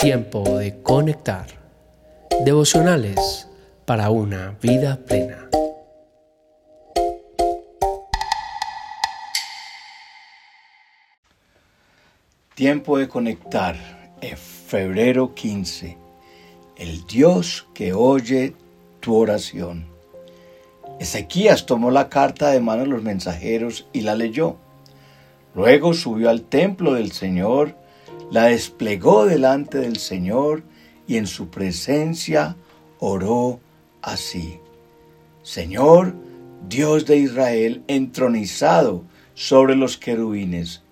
Tiempo de conectar. Devocionales para una vida plena. Tiempo de conectar. En febrero 15. El Dios que oye tu oración. Ezequías tomó la carta de manos de los mensajeros y la leyó. Luego subió al templo del Señor la desplegó delante del Señor y en su presencia oró así. Señor, Dios de Israel, entronizado sobre los querubines,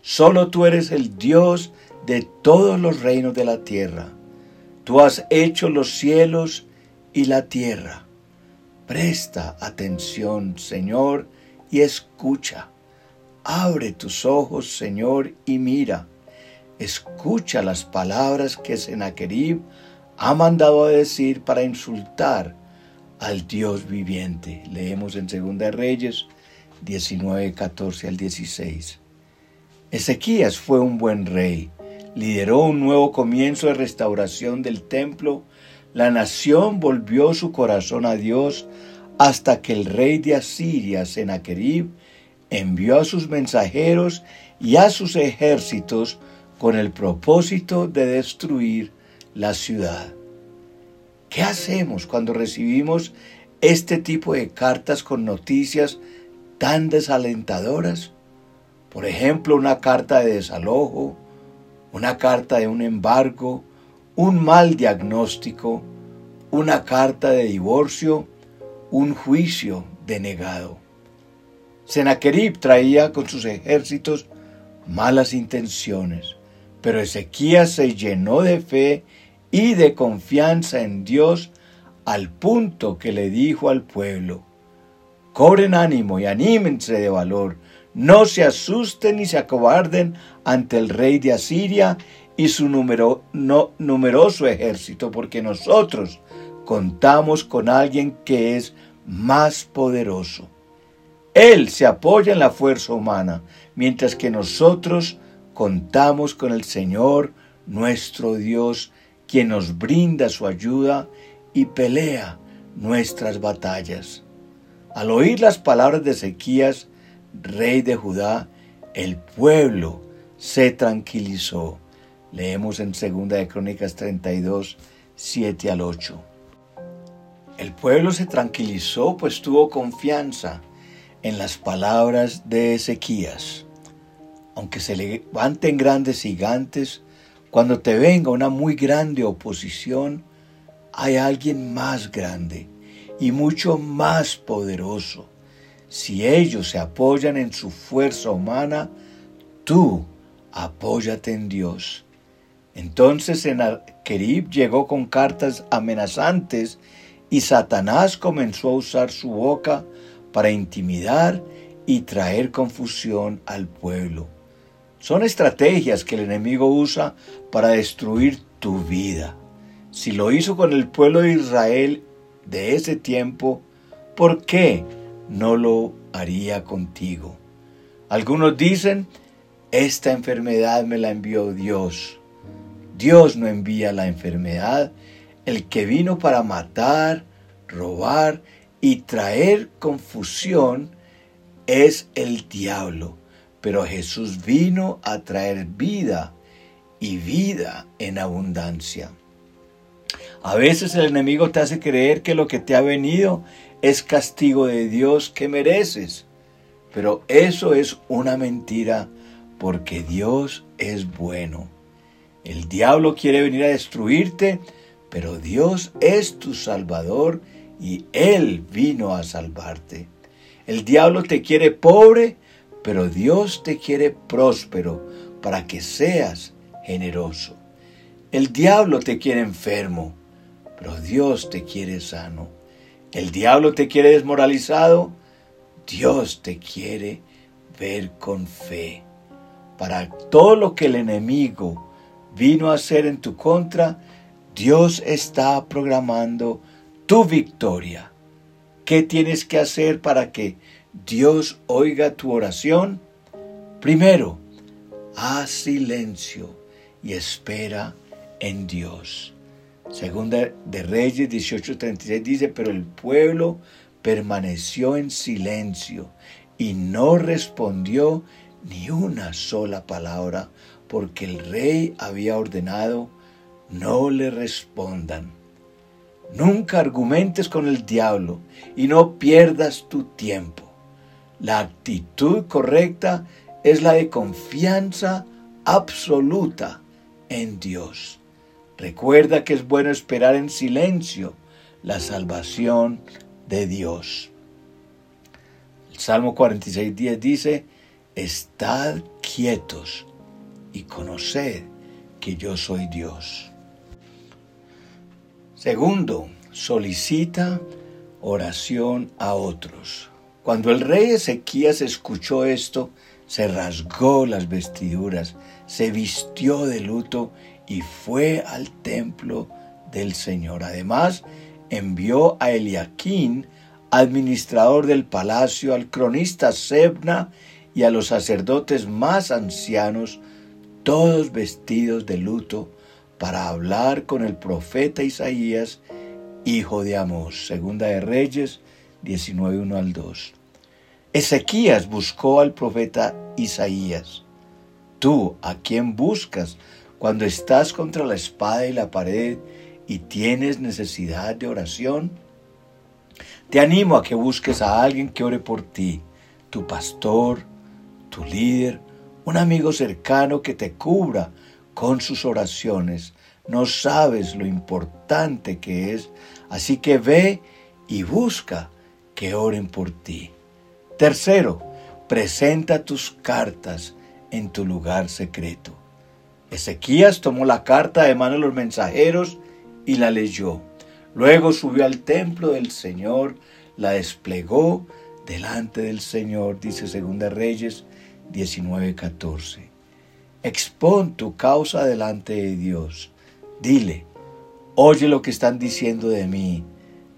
solo tú eres el Dios de todos los reinos de la tierra. Tú has hecho los cielos y la tierra. Presta atención, Señor, y escucha. Abre tus ojos, Señor, y mira escucha las palabras que Sennacherib ha mandado a decir para insultar al Dios viviente. Leemos en 2 Reyes 19, 14 al 16. Ezequías fue un buen rey, lideró un nuevo comienzo de restauración del templo, la nación volvió su corazón a Dios hasta que el rey de Asiria, Sennacherib, envió a sus mensajeros y a sus ejércitos con el propósito de destruir la ciudad. ¿Qué hacemos cuando recibimos este tipo de cartas con noticias tan desalentadoras? Por ejemplo, una carta de desalojo, una carta de un embargo, un mal diagnóstico, una carta de divorcio, un juicio denegado. Sennacherib traía con sus ejércitos malas intenciones. Pero Ezequías se llenó de fe y de confianza en Dios al punto que le dijo al pueblo, cobren ánimo y anímense de valor, no se asusten ni se acobarden ante el rey de Asiria y su numeroso ejército, porque nosotros contamos con alguien que es más poderoso. Él se apoya en la fuerza humana, mientras que nosotros contamos con el Señor, nuestro Dios, quien nos brinda su ayuda y pelea nuestras batallas. Al oír las palabras de Ezequías, rey de Judá, el pueblo se tranquilizó. Leemos en 2 de Crónicas 32, 7 al 8. El pueblo se tranquilizó pues tuvo confianza en las palabras de Ezequías aunque se levanten grandes gigantes, cuando te venga una muy grande oposición, hay alguien más grande y mucho más poderoso. Si ellos se apoyan en su fuerza humana, tú apóyate en Dios. Entonces Sennacherib llegó con cartas amenazantes y Satanás comenzó a usar su boca para intimidar y traer confusión al pueblo. Son estrategias que el enemigo usa para destruir tu vida. Si lo hizo con el pueblo de Israel de ese tiempo, ¿por qué no lo haría contigo? Algunos dicen, esta enfermedad me la envió Dios. Dios no envía la enfermedad. El que vino para matar, robar y traer confusión es el diablo pero Jesús vino a traer vida y vida en abundancia. A veces el enemigo te hace creer que lo que te ha venido es castigo de Dios que mereces, pero eso es una mentira porque Dios es bueno. El diablo quiere venir a destruirte, pero Dios es tu salvador y Él vino a salvarte. El diablo te quiere pobre, pero Dios te quiere próspero para que seas generoso. El diablo te quiere enfermo, pero Dios te quiere sano. El diablo te quiere desmoralizado, Dios te quiere ver con fe. Para todo lo que el enemigo vino a hacer en tu contra, Dios está programando tu victoria. ¿Qué tienes que hacer para que Dios oiga tu oración, Primero, haz silencio y espera en Dios. Segunda de Reyes 18:36 dice, pero el pueblo permaneció en silencio y no respondió ni una sola palabra porque el rey había ordenado no le respondan. Nunca argumentes con el diablo y no pierdas tu tiempo. La actitud correcta es la de confianza absoluta en Dios. Recuerda que es bueno esperar en silencio la salvación de Dios. El Salmo 46.10 dice, Estad quietos y conoced que yo soy Dios. Segundo, solicita oración a otros. Cuando el rey Ezequías escuchó esto, se rasgó las vestiduras, se vistió de luto y fue al templo del Señor. Además, envió a Eliaquín, administrador del palacio, al cronista Sebna y a los sacerdotes más ancianos, todos vestidos de luto, para hablar con el profeta Isaías, hijo de Amós. Segunda de Reyes 19.1 al 2. Ezequías buscó al profeta Isaías. Tú, ¿a quién buscas cuando estás contra la espada y la pared y tienes necesidad de oración? Te animo a que busques a alguien que ore por ti, tu pastor, tu líder, un amigo cercano que te cubra con sus oraciones. No sabes lo importante que es, así que ve y busca que oren por ti. Tercero, presenta tus cartas en tu lugar secreto. Ezequías tomó la carta de mano de los mensajeros y la leyó. Luego subió al templo del Señor, la desplegó delante del Señor, dice Segunda Reyes 19:14. Expon tu causa delante de Dios. Dile, oye lo que están diciendo de mí,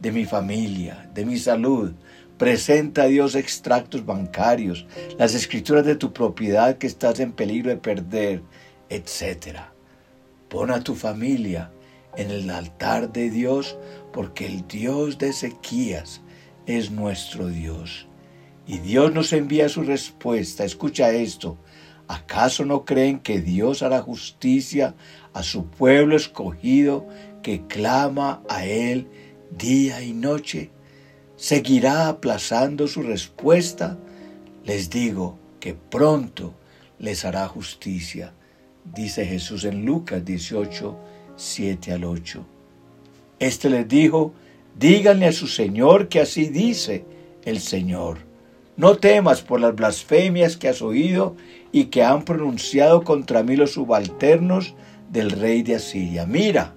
de mi familia, de mi salud, Presenta a Dios extractos bancarios, las escrituras de tu propiedad que estás en peligro de perder, etc. Pon a tu familia en el altar de Dios porque el Dios de Ezequías es nuestro Dios. Y Dios nos envía su respuesta. Escucha esto. ¿Acaso no creen que Dios hará justicia a su pueblo escogido que clama a Él día y noche? seguirá aplazando su respuesta, les digo que pronto les hará justicia, dice Jesús en Lucas 18, 7 al 8. Este les dijo, díganle a su Señor que así dice el Señor. No temas por las blasfemias que has oído y que han pronunciado contra mí los subalternos del rey de Asiria. Mira,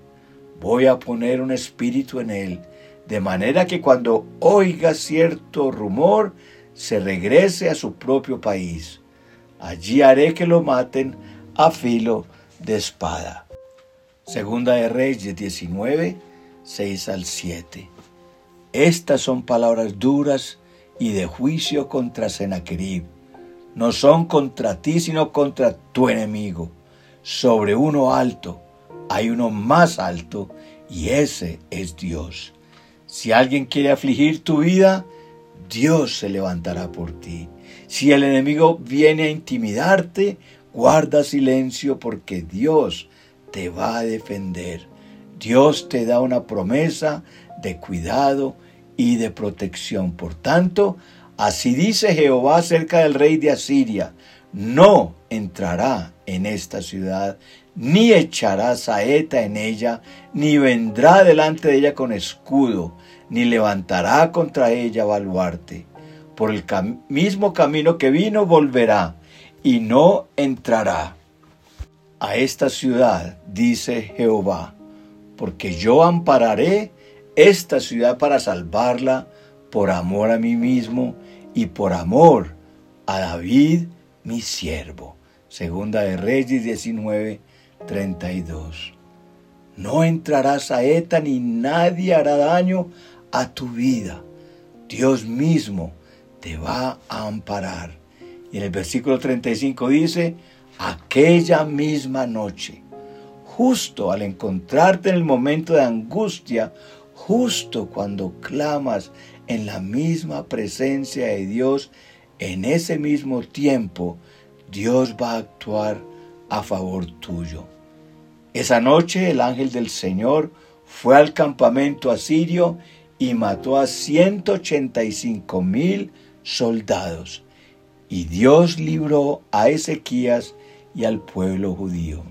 voy a poner un espíritu en él de manera que cuando oiga cierto rumor, se regrese a su propio país. Allí haré que lo maten a filo de espada. Segunda de Reyes 19, 6 al 7. Estas son palabras duras y de juicio contra Sennacherib. No son contra ti, sino contra tu enemigo. Sobre uno alto hay uno más alto, y ese es Dios. Si alguien quiere afligir tu vida, Dios se levantará por ti. Si el enemigo viene a intimidarte, guarda silencio porque Dios te va a defender. Dios te da una promesa de cuidado y de protección. Por tanto, así dice Jehová acerca del rey de Asiria, no entrará en esta ciudad, ni echará saeta en ella, ni vendrá delante de ella con escudo, ni levantará contra ella baluarte. Por el mismo camino que vino volverá, y no entrará a esta ciudad, dice Jehová, porque yo ampararé esta ciudad para salvarla por amor a mí mismo y por amor a David, mi siervo. Segunda de Reyes 19, 32. No entrará saeta ni nadie hará daño a tu vida. Dios mismo te va a amparar Y en el versículo 35 dice, aquella misma noche, justo al encontrarte en el momento de angustia, justo cuando clamas en la misma presencia de Dios, en ese mismo tiempo, Dios va a actuar a favor tuyo. Esa noche el ángel del Señor fue al campamento asirio y mató a 185 mil soldados. Y Dios libró a Ezequías y al pueblo judío.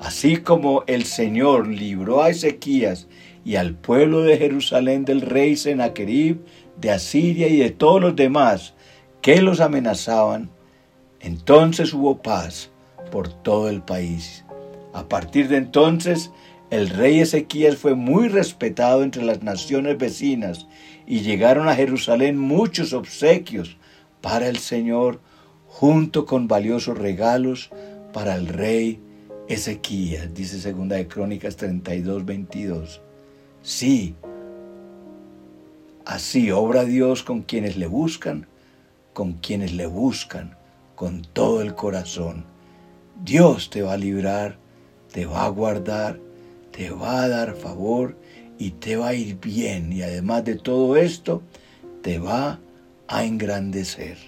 Así como el Señor libró a Ezequías y al pueblo de Jerusalén del rey Sennacherib, de Asiria y de todos los demás que los amenazaban, entonces hubo paz por todo el país. A partir de entonces, el rey Ezequías fue muy respetado entre las naciones vecinas y llegaron a Jerusalén muchos obsequios para el Señor junto con valiosos regalos para el rey Ezequías, dice segunda de Crónicas 32, 22. Sí, así obra Dios con quienes le buscan, con quienes le buscan con todo el corazón. Dios te va a librar, te va a guardar, te va a dar favor y te va a ir bien. Y además de todo esto, te va a engrandecer.